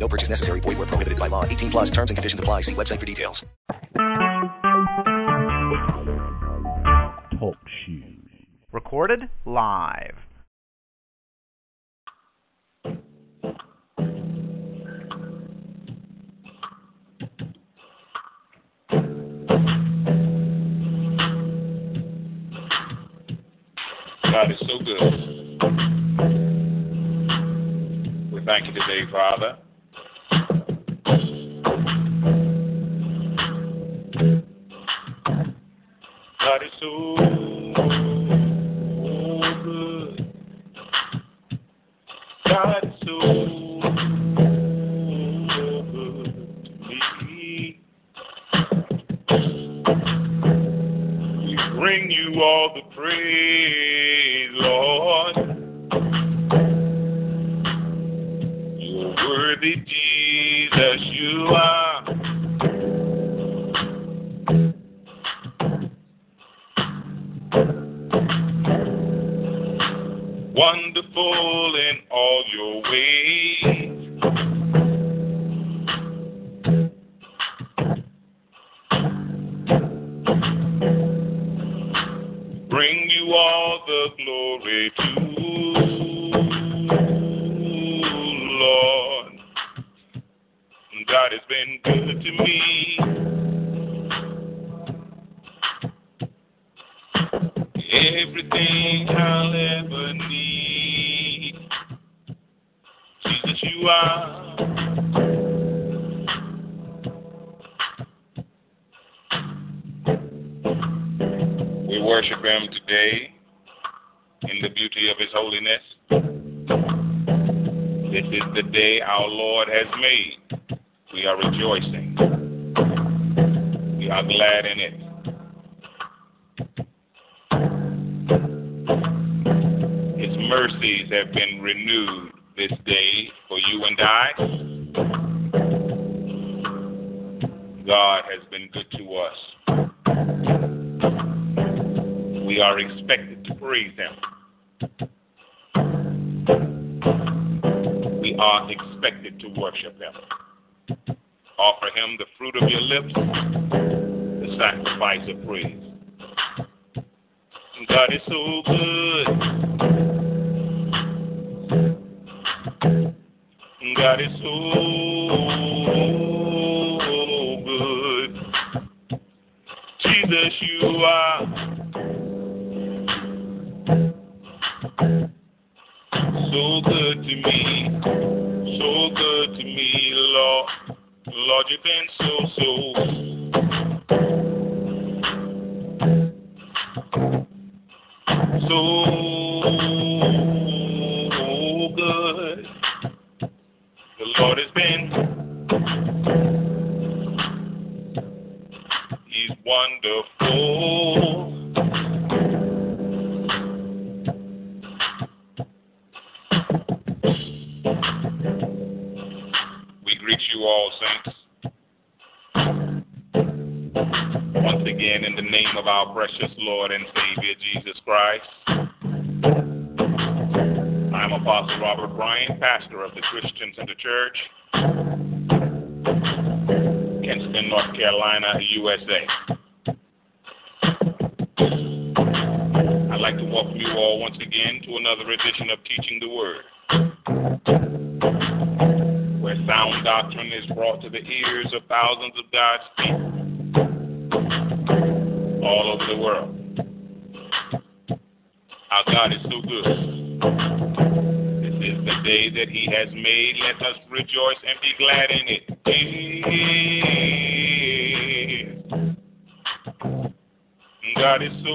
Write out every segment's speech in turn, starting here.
No purchase necessary. Void where prohibited by law. 18 plus terms and conditions apply. See website for details. Talk shoes. Recorded live. God is so good. We thank you today, Father. So good to me. We bring you all the praise, our Lord has made. We are rejoicing. We are glad in it. His mercies have been renewed this day for you and I. God has been good to us. We are expected to praise Him. Are expected to worship Him. Offer Him the fruit of your lips, the sacrifice of praise. God is so good. God is so good. Jesus, you are so good to me. So good to me, Lord. Lord, you've been so, so, so precious Lord and Savior Jesus Christ. I'm Apostle Robert Bryan, pastor of the Christian Center Church, Kinston, North Carolina, USA. I'd like to welcome you all once again to another edition of Teaching the Word, where sound doctrine is brought to the ears of thousands of God's people all over the world. Our God is so good. This is the day that He has made. Let us rejoice and be glad in it. Yeah. God is so,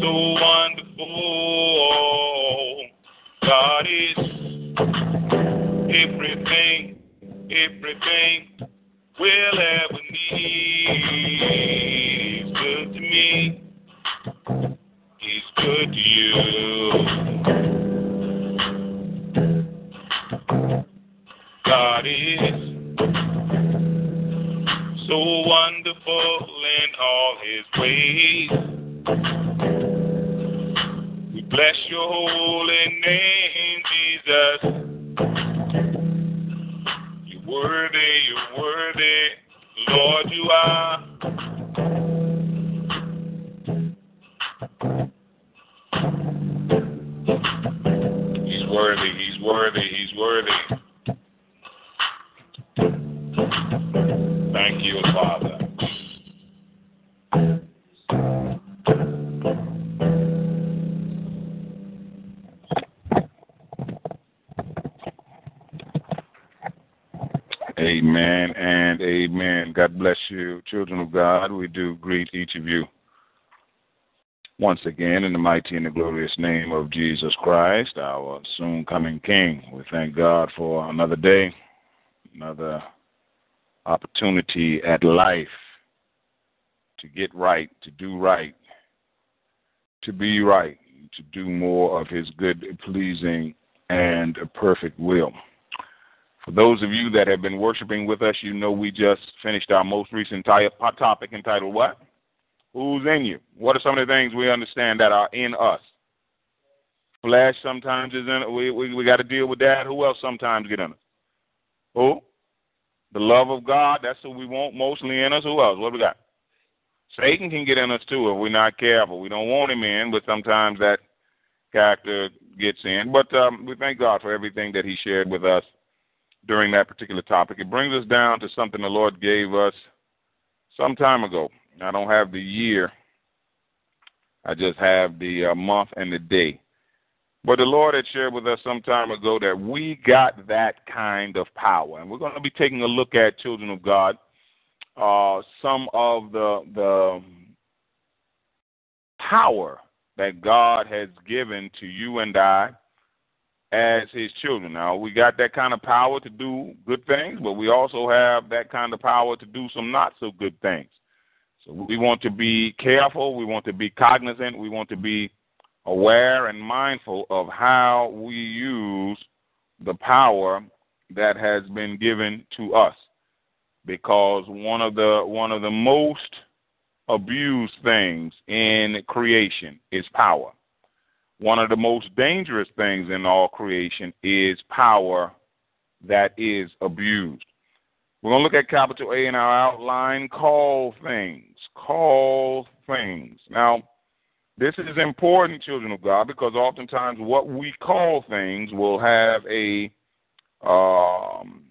so wonderful. God is everything, everything. Will ever once again in the mighty and the glorious name of Jesus Christ, our soon coming King. We thank God for another day, another opportunity at life to get right, to do right, to be right, to do more of His good, pleasing, and perfect will. For those of you that have been worshiping with us, you know we just finished our most recent topic entitled What? Who's in you? What are some of the things we understand that are in us? Flesh sometimes is in we we, we got to deal with that. Who else sometimes get in us? Who? The love of God, that's what we want mostly in us. Who else? What we got? Satan can get in us too if we're not careful. We don't want him in, but sometimes that character gets in. But um, we thank God for everything that he shared with us during that particular topic. It brings us down to something the Lord gave us some time ago. I don't have the year, I just have the uh, month and the day. But the Lord had shared with us some time ago that we got that kind of power. And we're going to be taking a look at, children of God, uh, some of the, the power that God has given to you and I as his children. Now, we got that kind of power to do good things, but we also have that kind of power to do some not so good things. So we want to be careful, we want to be cognizant, we want to be aware and mindful of how we use the power that has been given to us. Because one of the one of the most abused things in creation is power one of the most dangerous things in all creation is power that is abused. We're going to look at capital A in our outline call things. Call things. Now, this is important, children of God, because oftentimes what we call things will have a um,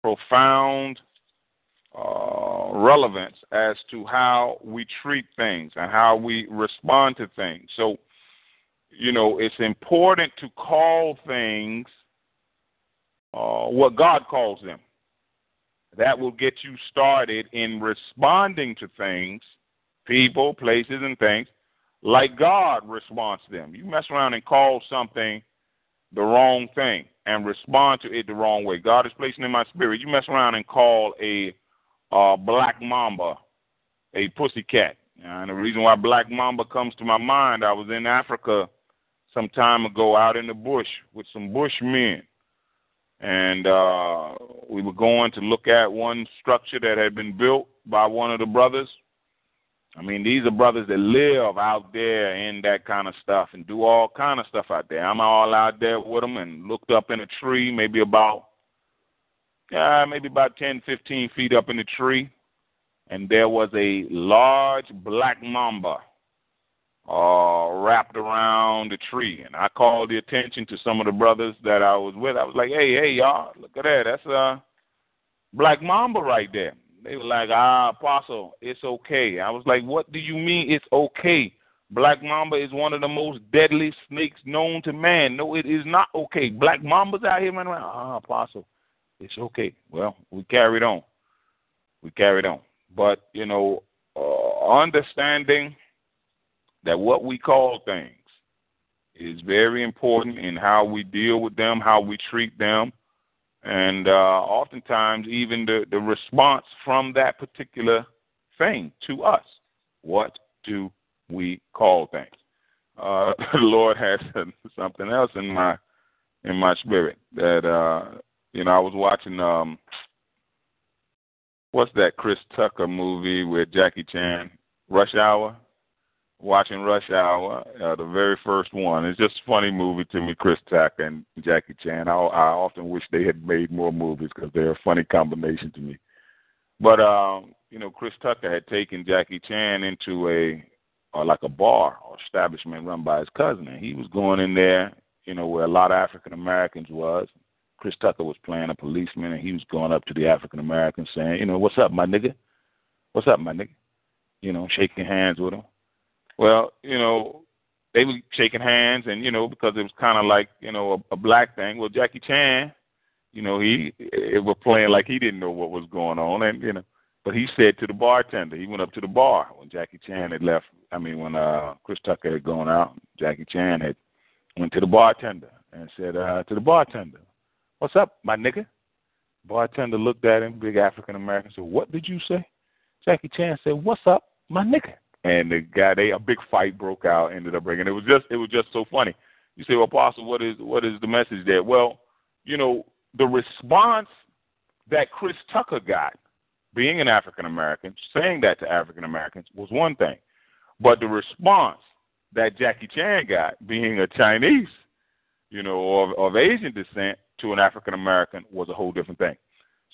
profound uh, relevance as to how we treat things and how we respond to things. So, you know, it's important to call things uh, what God calls them. That will get you started in responding to things, people, places, and things like God responds to them. You mess around and call something the wrong thing and respond to it the wrong way. God is placing in my spirit. You mess around and call a uh, black mamba, a pussy cat. And the reason why black mamba comes to my mind, I was in Africa some time ago out in the bush with some bushmen. And uh, we were going to look at one structure that had been built by one of the brothers. I mean, these are brothers that live out there in that kind of stuff and do all kind of stuff out there. I'm all out there with them and looked up in a tree, maybe about uh, maybe about 10, 15 feet up in the tree, and there was a large black mamba uh, wrapped around the tree. And I called the attention to some of the brothers that I was with. I was like, hey, hey, y'all, look at that. That's a black mamba right there. They were like, ah, Apostle, it's okay. I was like, what do you mean it's okay? Black mamba is one of the most deadly snakes known to man. No, it is not okay. Black mambas out here running around. Ah, Apostle, it's okay. Well, we carried on. We carried on. But, you know, uh, understanding that what we call things is very important in how we deal with them, how we treat them, and uh, oftentimes even the, the response from that particular thing to us. What do we call things? Uh, the Lord has something else in my in my spirit that uh, you know I was watching um, what's that Chris Tucker movie with Jackie Chan, Rush Hour watching Rush Hour, uh, the very first one. It's just a funny movie to me, Chris Tucker and Jackie Chan. I, I often wish they had made more movies because they're a funny combination to me. But um, you know, Chris Tucker had taken Jackie Chan into a or like a bar or establishment run by his cousin, and he was going in there, you know, where a lot of African Americans was. Chris Tucker was playing a policeman, and he was going up to the African Americans saying, you know, what's up, my nigga? What's up, my nigga? You know, shaking hands with him. Well, you know, they were shaking hands, and you know, because it was kind of like you know a, a black thing. Well, Jackie Chan, you know, he it was playing like he didn't know what was going on, and you know, but he said to the bartender, he went up to the bar when Jackie Chan had left. I mean, when uh Chris Tucker had gone out, Jackie Chan had went to the bartender and said uh to the bartender, "What's up, my nigga?" Bartender looked at him, big African American, said, "What did you say?" Jackie Chan said, "What's up, my nigga?" And the guy they a big fight broke out. Ended up breaking. It was just it was just so funny. You say, well, Apostle, what is what is the message there? Well, you know, the response that Chris Tucker got, being an African American, saying that to African Americans was one thing, but the response that Jackie Chan got, being a Chinese, you know, of, of Asian descent to an African American, was a whole different thing.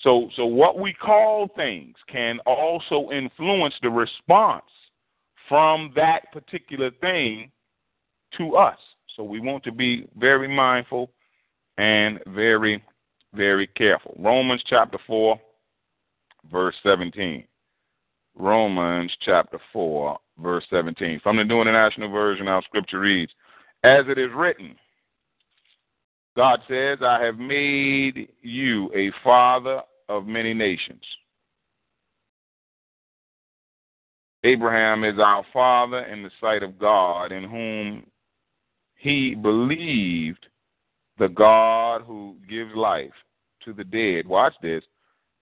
So, so what we call things can also influence the response from that particular thing to us. So we want to be very mindful and very, very careful. Romans chapter 4, verse 17. Romans chapter 4, verse 17. From the New International Version, our scripture reads, As it is written, God says, I have made you a father of many nations. Abraham is our father in the sight of God, in whom he believed the God who gives life to the dead. Watch this.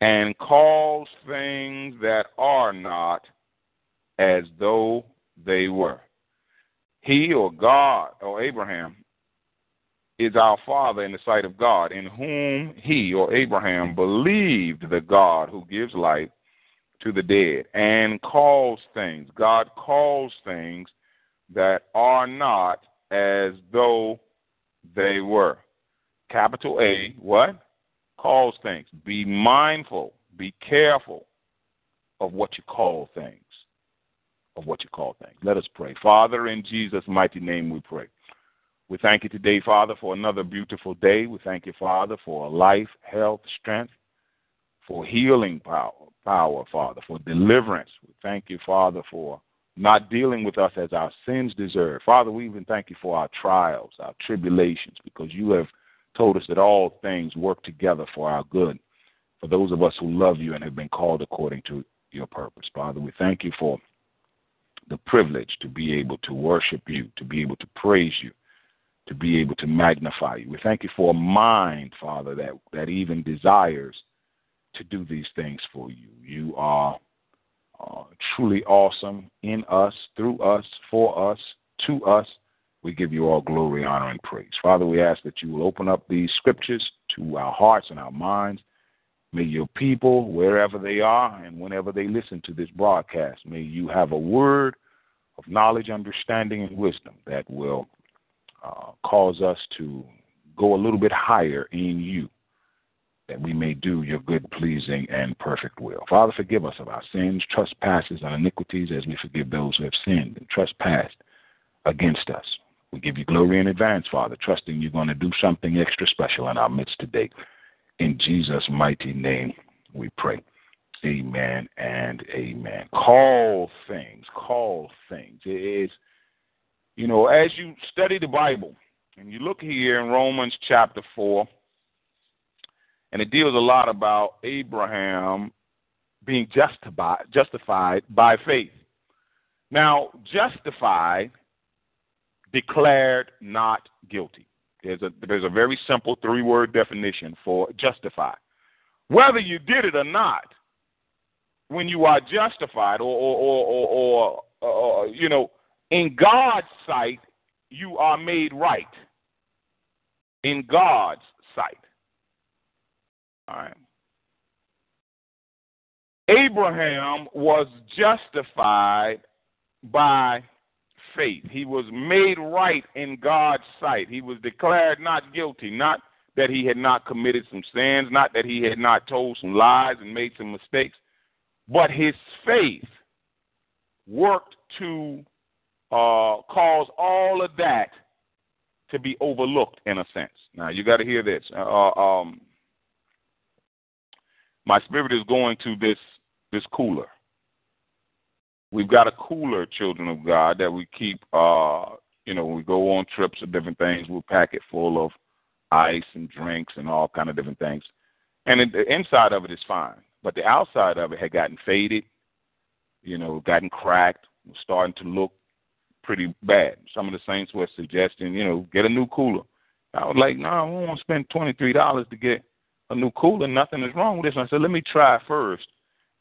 And calls things that are not as though they were. He or God or Abraham is our father in the sight of God, in whom he or Abraham believed the God who gives life to the dead and calls things. God calls things that are not as though they were. Capital A, what? Calls things. Be mindful, be careful of what you call things. Of what you call things. Let us pray. Father, in Jesus' mighty name we pray. We thank you today, Father, for another beautiful day. We thank you, Father, for life, health, strength, for healing power power, Father, for deliverance. We thank you, Father, for not dealing with us as our sins deserve. Father, we even thank you for our trials, our tribulations, because you have told us that all things work together for our good, for those of us who love you and have been called according to your purpose. Father, we thank you for the privilege to be able to worship you, to be able to praise you, to be able to magnify you. We thank you for a mind, Father, that, that even desires to do these things for you. You are uh, truly awesome in us, through us, for us, to us. We give you all glory, honor, and praise. Father, we ask that you will open up these scriptures to our hearts and our minds. May your people, wherever they are and whenever they listen to this broadcast, may you have a word of knowledge, understanding, and wisdom that will uh, cause us to go a little bit higher in you that we may do your good, pleasing, and perfect will. Father, forgive us of our sins, trespasses, and iniquities as we forgive those who have sinned and trespassed against us. We give you glory in advance, Father, trusting you're going to do something extra special in our midst today. In Jesus' mighty name, we pray. Amen and amen. Call things, call things. It is, you know, as you study the Bible, and you look here in Romans chapter 4, and it deals a lot about Abraham being justified, justified by faith. Now, justified, declared not guilty. There's a there's a very simple three word definition for justify. Whether you did it or not, when you are justified, or or or, or, you know, in God's sight, you are made right. In God's sight. Abraham was justified by faith. He was made right in God's sight. He was declared not guilty, not that he had not committed some sins, not that he had not told some lies and made some mistakes, but his faith worked to uh, cause all of that to be overlooked in a sense. Now you got to hear this. Uh, um, my spirit is going to this this cooler. We've got a cooler, children of God, that we keep. Uh, you know, we go on trips or different things, we'll pack it full of ice and drinks and all kind of different things. And the inside of it is fine, but the outside of it had gotten faded. You know, gotten cracked, was starting to look pretty bad. Some of the saints were suggesting, you know, get a new cooler. I was like, no, nah, I don't want to spend twenty three dollars to get a new cooler. Nothing is wrong with this. And I said, let me try first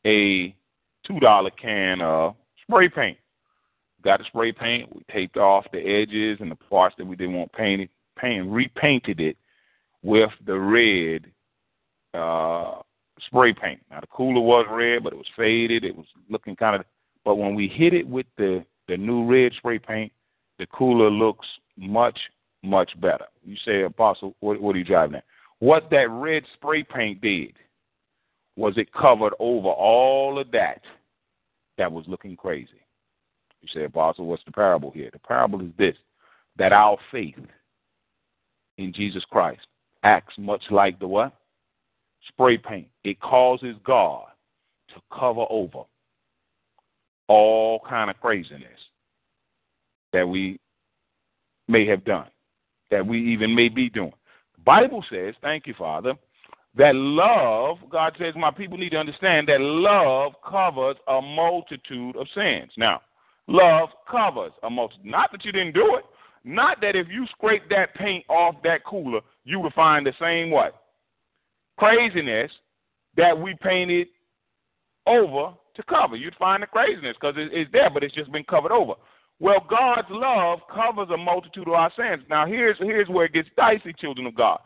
a two dollar can of spray paint. Got the spray paint. We taped off the edges and the parts that we didn't want painted. Paint repainted it with the red uh, spray paint. Now the cooler was red, but it was faded. It was looking kind of. But when we hit it with the the new red spray paint, the cooler looks much much better. You say, Apostle, what, what are you driving at? What that red spray paint did was it covered over all of that that was looking crazy. You say, Apostle, what's the parable here? The parable is this that our faith in Jesus Christ acts much like the what? Spray paint. It causes God to cover over all kind of craziness that we may have done, that we even may be doing. Bible says, thank you, Father, that love, God says, my people need to understand that love covers a multitude of sins. Now, love covers a multitude. Not that you didn't do it. Not that if you scrape that paint off that cooler, you would find the same what? Craziness that we painted over to cover. You'd find the craziness because it's there, but it's just been covered over. Well, God's love covers a multitude of our sins. Now, here's here's where it gets dicey, children of God.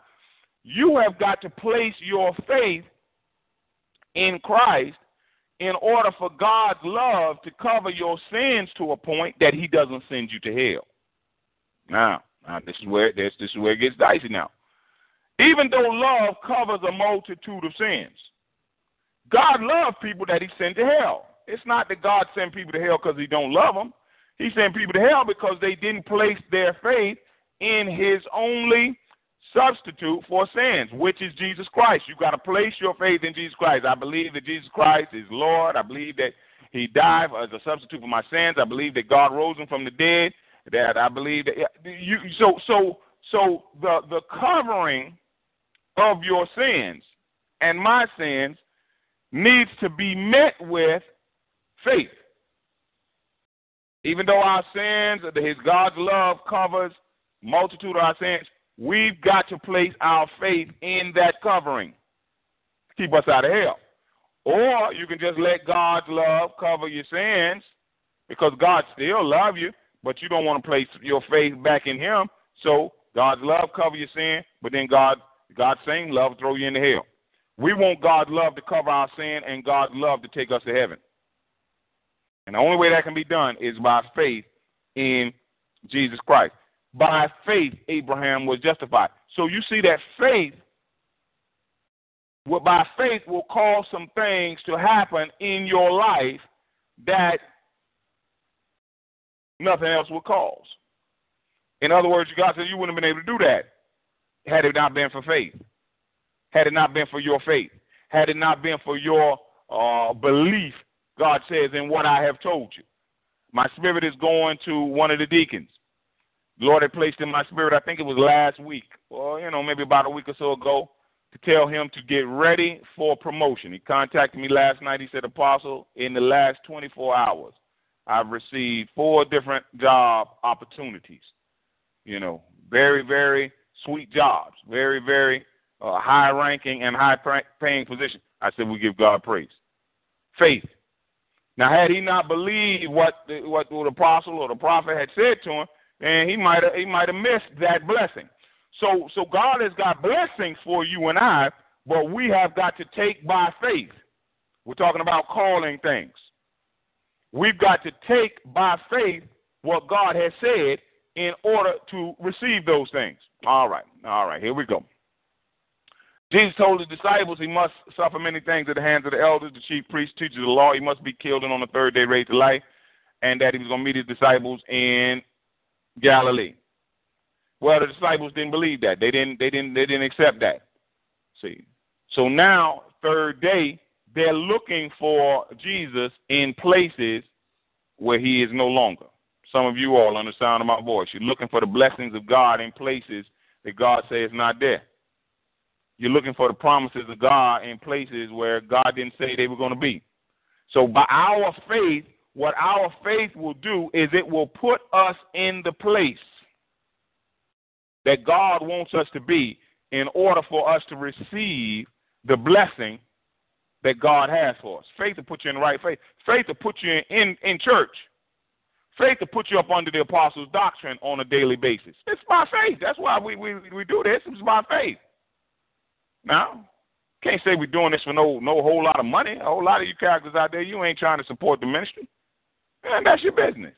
You have got to place your faith in Christ in order for God's love to cover your sins to a point that He doesn't send you to hell. Now, now this is where this, this is where it gets dicey now. Even though love covers a multitude of sins, God loves people that He sent to hell. It's not that God sent people to hell because He don't love them. He sent people to hell because they didn't place their faith in His only substitute for sins, which is Jesus Christ. You've got to place your faith in Jesus Christ. I believe that Jesus Christ is Lord. I believe that He died as a substitute for my sins. I believe that God rose Him from the dead. That I believe that you. So so so the the covering of your sins and my sins needs to be met with faith. Even though our sins, His God's love covers multitude of our sins, We've got to place our faith in that covering to keep us out of hell. Or you can just let God's love cover your sins because God still love you, but you don't want to place your faith back in Him. So God's love cover your sin, but then God, God's same love throw you into hell. We want God's love to cover our sin and God's love to take us to heaven. And the only way that can be done is by faith in Jesus Christ by faith Abraham was justified. So you see that faith, well, by faith, will cause some things to happen in your life that nothing else will cause. In other words, God said you wouldn't have been able to do that had it not been for faith, had it not been for your faith, had it not been for your uh, belief, God says, in what I have told you. My spirit is going to one of the deacons the Lord had placed in my spirit, I think it was last week, or, you know, maybe about a week or so ago, to tell him to get ready for promotion. He contacted me last night. He said, Apostle, in the last 24 hours, I've received four different job opportunities. You know, very, very sweet jobs, very, very uh, high ranking and high paying position. I said, we give God praise. Faith. Now, had he not believed what the, what the apostle or the prophet had said to him, then he might he might have missed that blessing. So, so God has got blessings for you and I, but we have got to take by faith. We're talking about calling things. We've got to take by faith what God has said in order to receive those things. All right, all right, here we go. Jesus told his disciples he must suffer many things at the hands of the elders, the chief priests, teachers of the law. He must be killed and on the third day raised to life, and that he was going to meet his disciples in Galilee. Well, the disciples didn't believe that. They didn't. They didn't. They didn't accept that. See. So now, third day, they're looking for Jesus in places where he is no longer. Some of you all, on the sound of my voice, you're looking for the blessings of God in places that God says not there. You're looking for the promises of God in places where God didn't say they were going to be. So by our faith, what our faith will do is it will put us in the place that God wants us to be in order for us to receive the blessing that God has for us. Faith to put you in the right faith. Faith to put you in, in, in church. Faith to put you up under the apostles' doctrine on a daily basis. It's by faith. That's why we, we, we do this. It's by faith. Now, can't say we're doing this for no no whole lot of money. A whole lot of you characters out there, you ain't trying to support the ministry. And that's your business.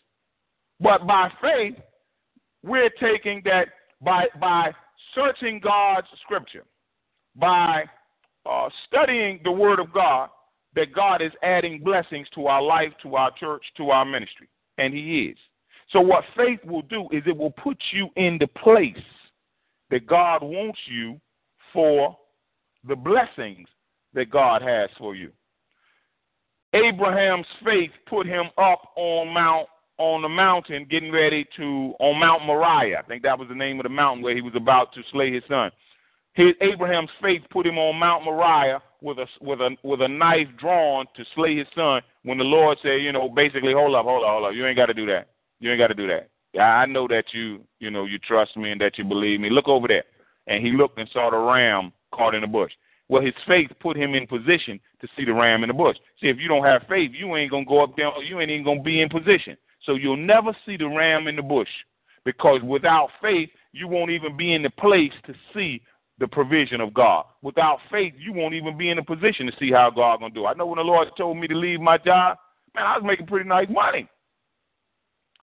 But by faith, we're taking that by by searching God's scripture, by uh, studying the Word of God, that God is adding blessings to our life, to our church, to our ministry. And He is. So, what faith will do is it will put you in the place that God wants you for the blessings that God has for you. Abraham's faith put him up on Mount on the mountain getting ready to on Mount Moriah. I think that was the name of the mountain where he was about to slay his son. His Abraham's faith put him on Mount Moriah with a with a with a knife drawn to slay his son. When the Lord said, you know, basically, hold up, hold up, hold up, you ain't got to do that. You ain't got to do that. I know that you, you know, you trust me and that you believe me. Look over there. And he looked and saw the ram caught in the bush. Well, his faith put him in position to see the ram in the bush. See, if you don't have faith, you ain't gonna go up there. You ain't even gonna be in position. So you'll never see the ram in the bush because without faith, you won't even be in the place to see the provision of God. Without faith, you won't even be in a position to see how God gonna do. I know when the Lord told me to leave my job, man, I was making pretty nice money.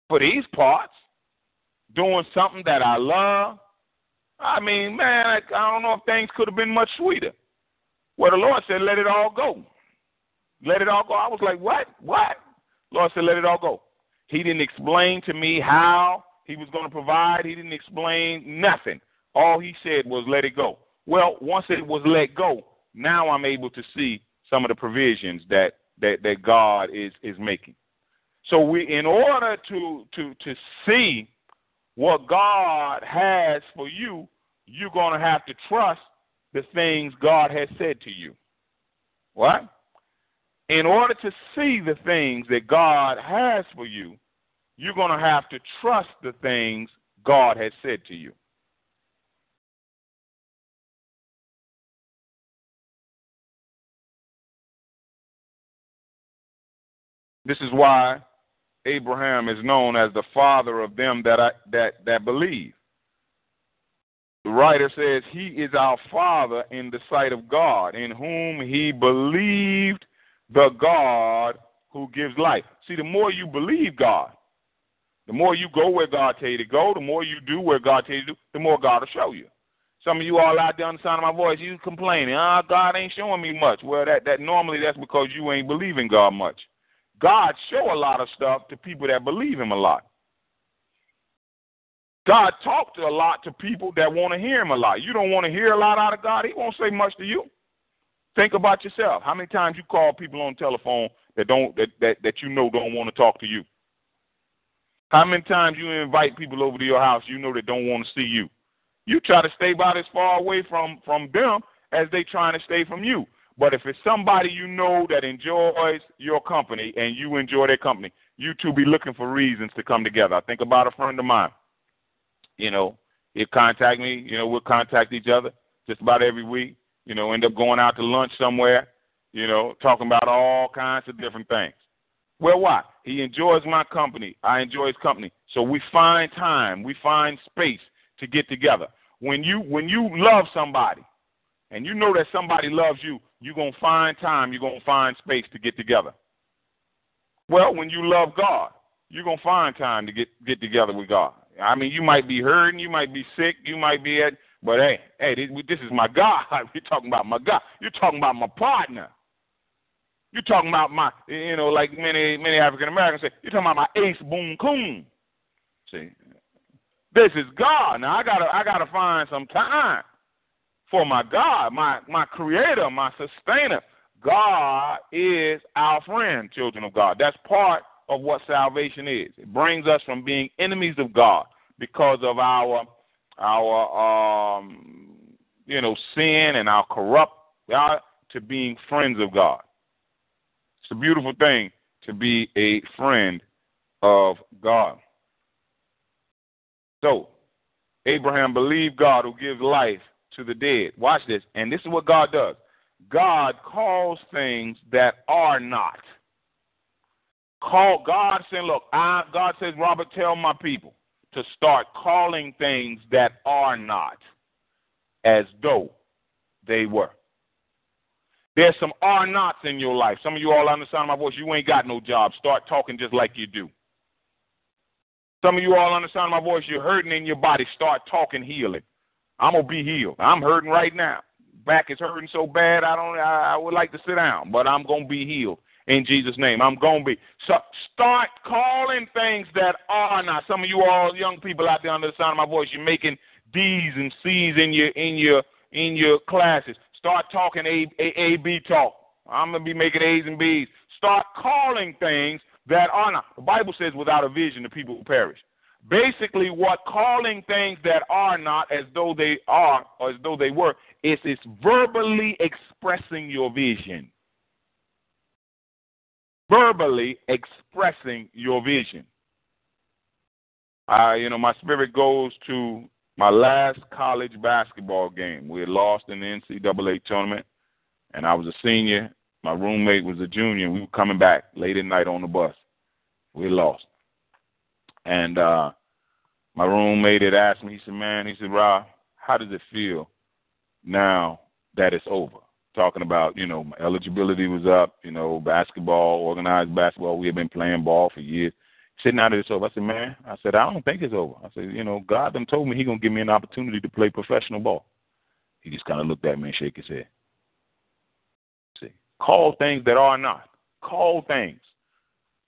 For these parts, doing something that I love, I mean, man, I, I don't know if things could have been much sweeter. Well, the Lord said, let it all go. Let it all go. I was like, what? What? Lord said, let it all go. He didn't explain to me how he was going to provide. He didn't explain nothing. All he said was, let it go. Well, once it was let go, now I'm able to see some of the provisions that, that, that God is, is making. So we, in order to, to, to see what God has for you, you're going to have to trust the things God has said to you. What? In order to see the things that God has for you, you're going to have to trust the things God has said to you. This is why Abraham is known as the father of them that I, that that believe. The writer says, He is our Father in the sight of God, in whom he believed the God who gives life. See, the more you believe God, the more you go where God tell you to go, the more you do where God tell you to do, the more God will show you. Some of you all out there on the sound of my voice, you complaining, ah, oh, God ain't showing me much. Well, that, that normally that's because you ain't believing God much. God show a lot of stuff to people that believe him a lot. God talked a lot to people that want to hear him a lot. You don't want to hear a lot out of God, he won't say much to you. Think about yourself. How many times you call people on telephone that don't that, that, that you know don't want to talk to you? How many times you invite people over to your house you know that don't want to see you? You try to stay about as far away from from them as they trying to stay from you. But if it's somebody you know that enjoys your company and you enjoy their company, you two be looking for reasons to come together. I think about a friend of mine. You know, He'll contact me. You know, we'll contact each other just about every week. You know, end up going out to lunch somewhere. You know, talking about all kinds of different things. Well, why? He enjoys my company. I enjoy his company. So we find time, we find space to get together. When you when you love somebody, and you know that somebody loves you, you're gonna find time. You're gonna find space to get together. Well, when you love God, you're gonna find time to get get together with God. I mean, you might be hurting, you might be sick, you might be at, but hey, hey, this, this is my God. We're talking about my God. You're talking about my partner. You're talking about my, you know, like many many African Americans say, you're talking about my ace boom coon. See, this is God. Now I gotta I gotta find some time for my God, my my Creator, my Sustainer. God is our friend, children of God. That's part of what salvation is. It brings us from being enemies of God because of our our um, you know sin and our corrupt God to being friends of God. It's a beautiful thing to be a friend of God. So, Abraham believed God who gives life to the dead. Watch this. And this is what God does God calls things that are not. Call God saying, Look, I, God says, Robert, tell my people to start calling things that are not as though they were. There's some are nots in your life. Some of you all understand my voice. You ain't got no job. Start talking just like you do. Some of you all understand my voice. You're hurting in your body. Start talking healing. I'm gonna be healed. I'm hurting right now. Back is hurting so bad. I don't. I, I would like to sit down, but I'm gonna be healed in Jesus' name. I'm gonna be. So start calling things that are not. Some of you all young people out there under the sound of my voice, you're making D's and C's in your in your in your classes. Start talking A, A, A B talk. I'm to be making A's and B's. Start calling things that are not. The Bible says, without a vision, the people will perish. Basically, what calling things that are not as though they are or as though they were is it's verbally expressing your vision. Verbally expressing your vision. Uh, you know, my spirit goes to my last college basketball game. We had lost in the NCAA tournament, and I was a senior. My roommate was a junior. We were coming back late at night on the bus. We lost. And uh my roommate had asked me, he said, Man, he said, Rob, how does it feel now that it's over? Talking about, you know, my eligibility was up, you know, basketball, organized basketball. We had been playing ball for years sitting out of this over. I said, man, I said, I don't think it's over. I said, you know, God done told me he gonna give me an opportunity to play professional ball. He just kind of looked at me and shake his head. See, call things that are not. Call things.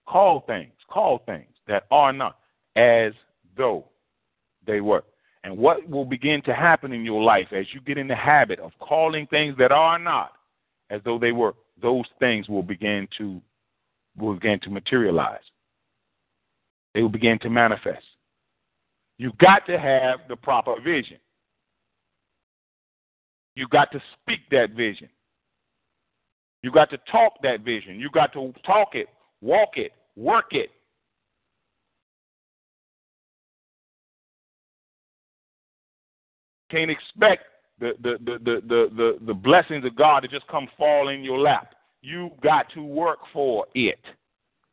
Call things. Call things that are not as though they were. And what will begin to happen in your life as you get in the habit of calling things that are not as though they were, those things will begin to will begin to materialize they will begin to manifest. You've got to have the proper vision. You've got to speak that vision. You've got to talk that vision. You've got to talk it, walk it, work it. Can't expect the, the, the, the, the, the, blessings of God to just come fall in your lap. You got to work for it,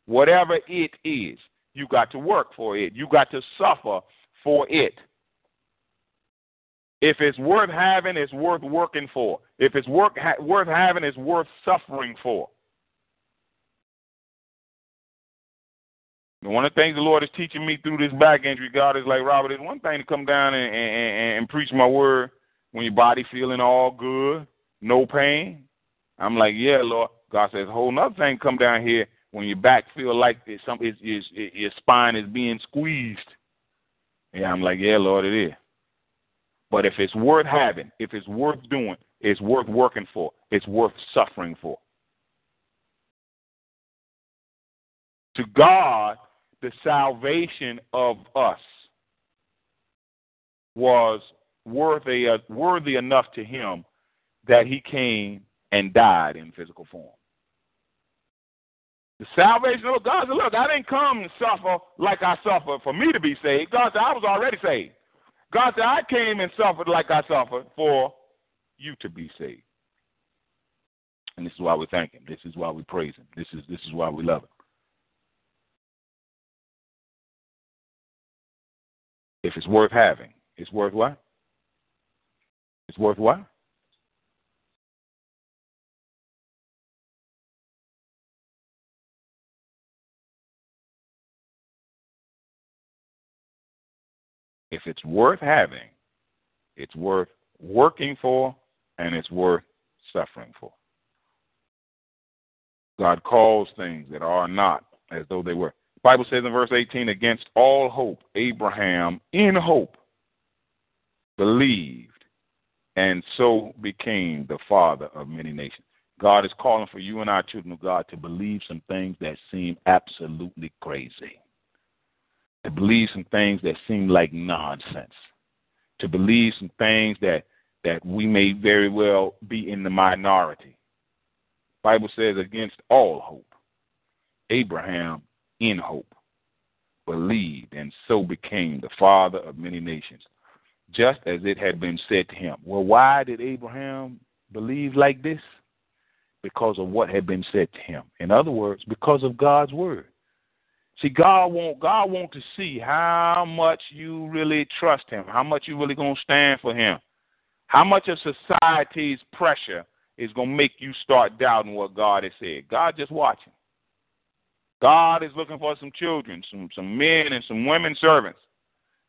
whatever it is. You got to work for it. You got to suffer for it. If it's worth having, it's worth working for. If it's work, ha- worth having, it's worth suffering for. One of the things the Lord is teaching me through this back injury, God is like, Robert, it's one thing to come down and, and, and preach my word when your body feeling all good, no pain. I'm like, yeah, Lord. God says, whole other thing come down here when your back feel like it's some it's, it's, it, your spine is being squeezed. Yeah, I'm like, yeah, Lord, it is. But if it's worth having, if it's worth doing, it's worth working for, it's worth suffering for. To God, the salvation of us was worthy, uh, worthy enough to Him that He came and died in physical form. The salvation of God said, Look, I didn't come and suffer like I suffered for me to be saved. God said, I was already saved. God said, I came and suffered like I suffered for you to be saved. And this is why we thank him. This is why we praise him. This is this is why we love him. If it's worth having, it's worth what? It's worth what? If it's worth having, it's worth working for, and it's worth suffering for. God calls things that are not as though they were. Bible says in verse 18, against all hope, Abraham in hope believed and so became the father of many nations. God is calling for you and our children of God to believe some things that seem absolutely crazy to believe some things that seem like nonsense, to believe some things that that we may very well be in the minority. Bible says against all hope, Abraham in hope believed and so became the father of many nations, just as it had been said to him. Well, why did Abraham believe like this? Because of what had been said to him. In other words, because of God's word. See, God want God want to see how much you really trust Him, how much you really gonna stand for Him, how much of society's pressure is gonna make you start doubting what God has said. God just watching. God is looking for some children, some some men and some women servants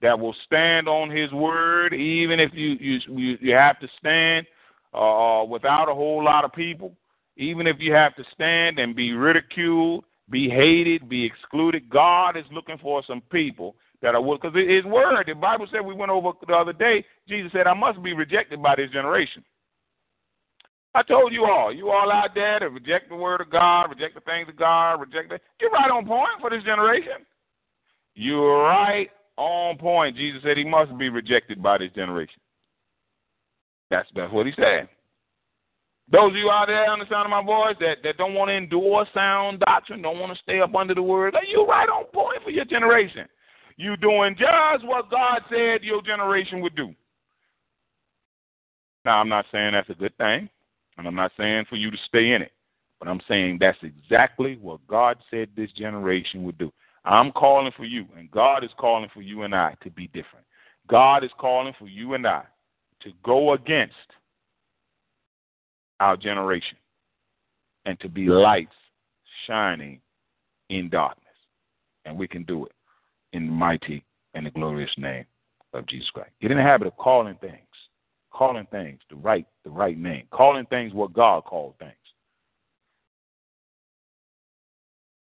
that will stand on His word, even if you you you have to stand uh, without a whole lot of people, even if you have to stand and be ridiculed be hated, be excluded. God is looking for some people that are because His word. The Bible said we went over the other day. Jesus said, "I must be rejected by this generation." I told you all, you all out there that reject the word of God, reject the things of God, reject it. You're right on point for this generation. You're right on point. Jesus said he must be rejected by this generation. That's that's what he said. Those of you out there on the sound of my voice that, that don't want to endure sound doctrine, don't want to stay up under the word, you're right on point for your generation. You're doing just what God said your generation would do. Now, I'm not saying that's a good thing, and I'm not saying for you to stay in it, but I'm saying that's exactly what God said this generation would do. I'm calling for you, and God is calling for you and I to be different. God is calling for you and I to go against our generation and to be lights shining in darkness. And we can do it in the mighty and the glorious name of Jesus Christ. Get in the habit of calling things, calling things the right, the right name, calling things what God called things.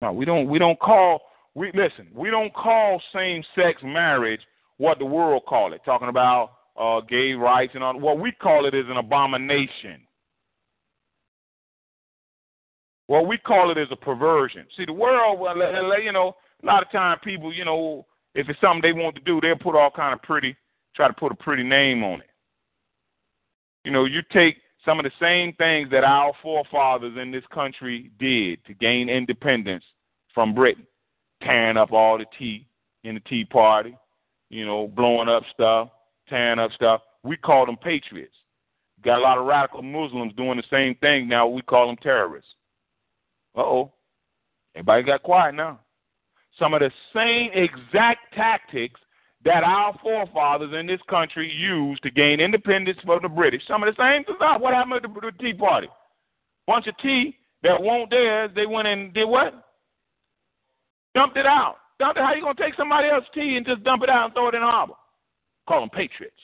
No, we don't we don't call we listen, we don't call same sex marriage what the world call it, talking about uh, gay rights and all what we call it is an abomination. What we call it is a perversion. See, the world, you know, a lot of time people, you know, if it's something they want to do, they'll put all kind of pretty, try to put a pretty name on it. You know, you take some of the same things that our forefathers in this country did to gain independence from Britain, tearing up all the tea in the Tea Party, you know, blowing up stuff, tearing up stuff. We call them patriots. Got a lot of radical Muslims doing the same thing now. We call them terrorists. Uh oh. Everybody got quiet now. Some of the same exact tactics that our forefathers in this country used to gain independence from the British. Some of the same stuff. What happened to the Tea Party? Bunch of tea that won't theirs, they went and did what? Dumped it out. Dumped it. How you gonna take somebody else's tea and just dump it out and throw it in the harbor? Call them patriots.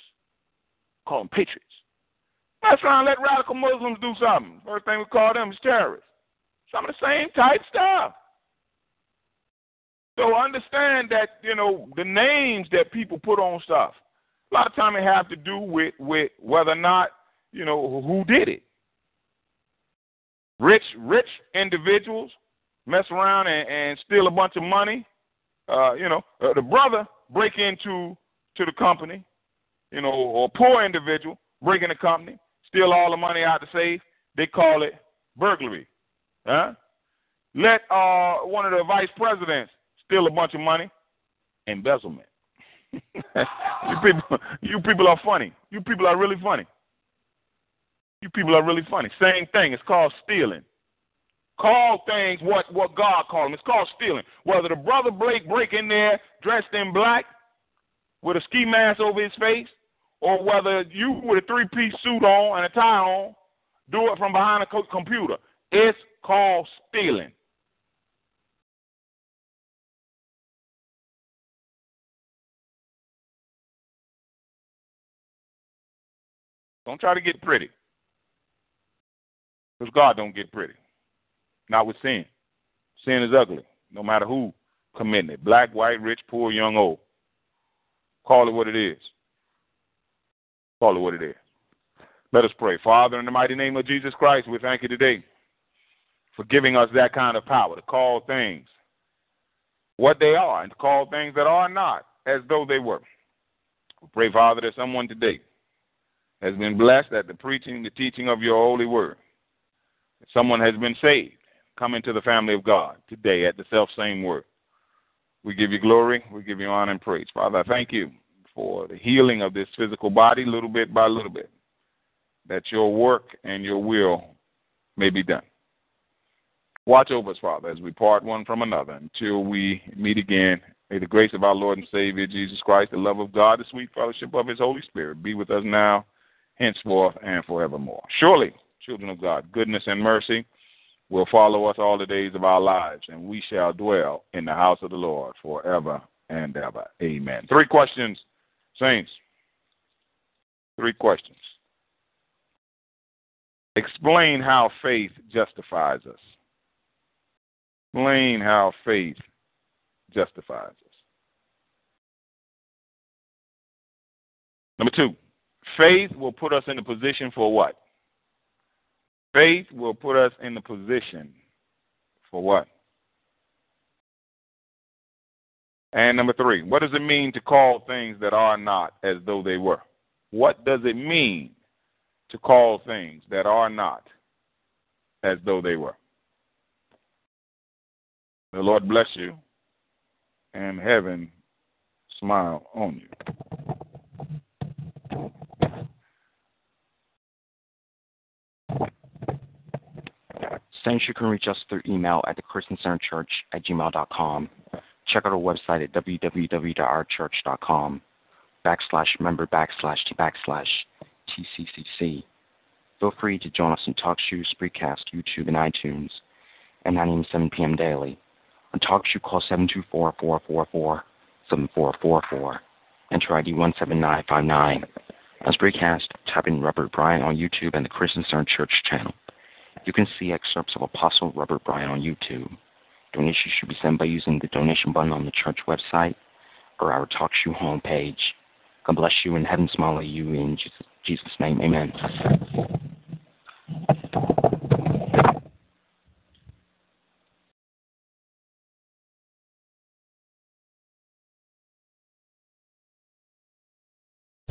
Call them patriots. Let's try and let radical Muslims do something. First thing we call them is terrorists. Some of the same type stuff. So understand that, you know, the names that people put on stuff, a lot of time it have to do with, with whether or not, you know, who did it. Rich, rich individuals mess around and, and steal a bunch of money. Uh, you know, uh, the brother break into to the company, you know, or poor individual break in the company, steal all the money out of the safe. They call it burglary. Huh? Let uh, one of the vice presidents steal a bunch of money. Embezzlement. you people, you people are funny. You people are really funny. You people are really funny. Same thing. It's called stealing. Call things what what God called them. It's called stealing. Whether the brother Blake break in there dressed in black with a ski mask over his face, or whether you with a three piece suit on and a tie on do it from behind a computer. It's called Don't try to get pretty. Because God don't get pretty. Not with sin. Sin is ugly, no matter who committing it. Black, white, rich, poor, young, old. Call it what it is. Call it what it is. Let us pray. Father, in the mighty name of Jesus Christ, we thank you today for giving us that kind of power to call things what they are and to call things that are not as though they were. We pray, Father, that someone today has been blessed at the preaching, the teaching of your holy word. Someone has been saved, come into the family of God today at the self same word. We give you glory, we give you honor and praise. Father, I thank you for the healing of this physical body little bit by little bit that your work and your will may be done. Watch over us, Father, as we part one from another until we meet again. May the grace of our Lord and Savior Jesus Christ, the love of God, the sweet fellowship of His Holy Spirit be with us now, henceforth, and forevermore. Surely, children of God, goodness and mercy will follow us all the days of our lives, and we shall dwell in the house of the Lord forever and ever. Amen. Three questions, saints. Three questions. Explain how faith justifies us. Explain how faith justifies us. Number two, faith will put us in a position for what? Faith will put us in the position for what? And number three, what does it mean to call things that are not as though they were? What does it mean to call things that are not as though they were. The Lord bless you and heaven smile on you. Saints, you can reach us through email at the Christian Center Church at gmail.com. Check out our website at www.ourchurch.com backslash member backslash backslash TCCC. Feel free to join us on TalkShoe, Spreecast, YouTube, and iTunes at 9 a.m. 7 p.m. daily. On TalkShoe, call 724-444-7444. Enter ID 17959. On Spreecast, type in Robert Bryan on YouTube and the Christian Center Church channel. You can see excerpts of Apostle Robert Bryant on YouTube. Donations should be sent by using the donation button on the church website or our TalkShoe homepage. God bless you and heaven smile on you in Jesus, Jesus' name. Amen.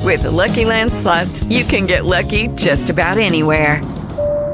With the Lucky Land slots, you can get lucky just about anywhere.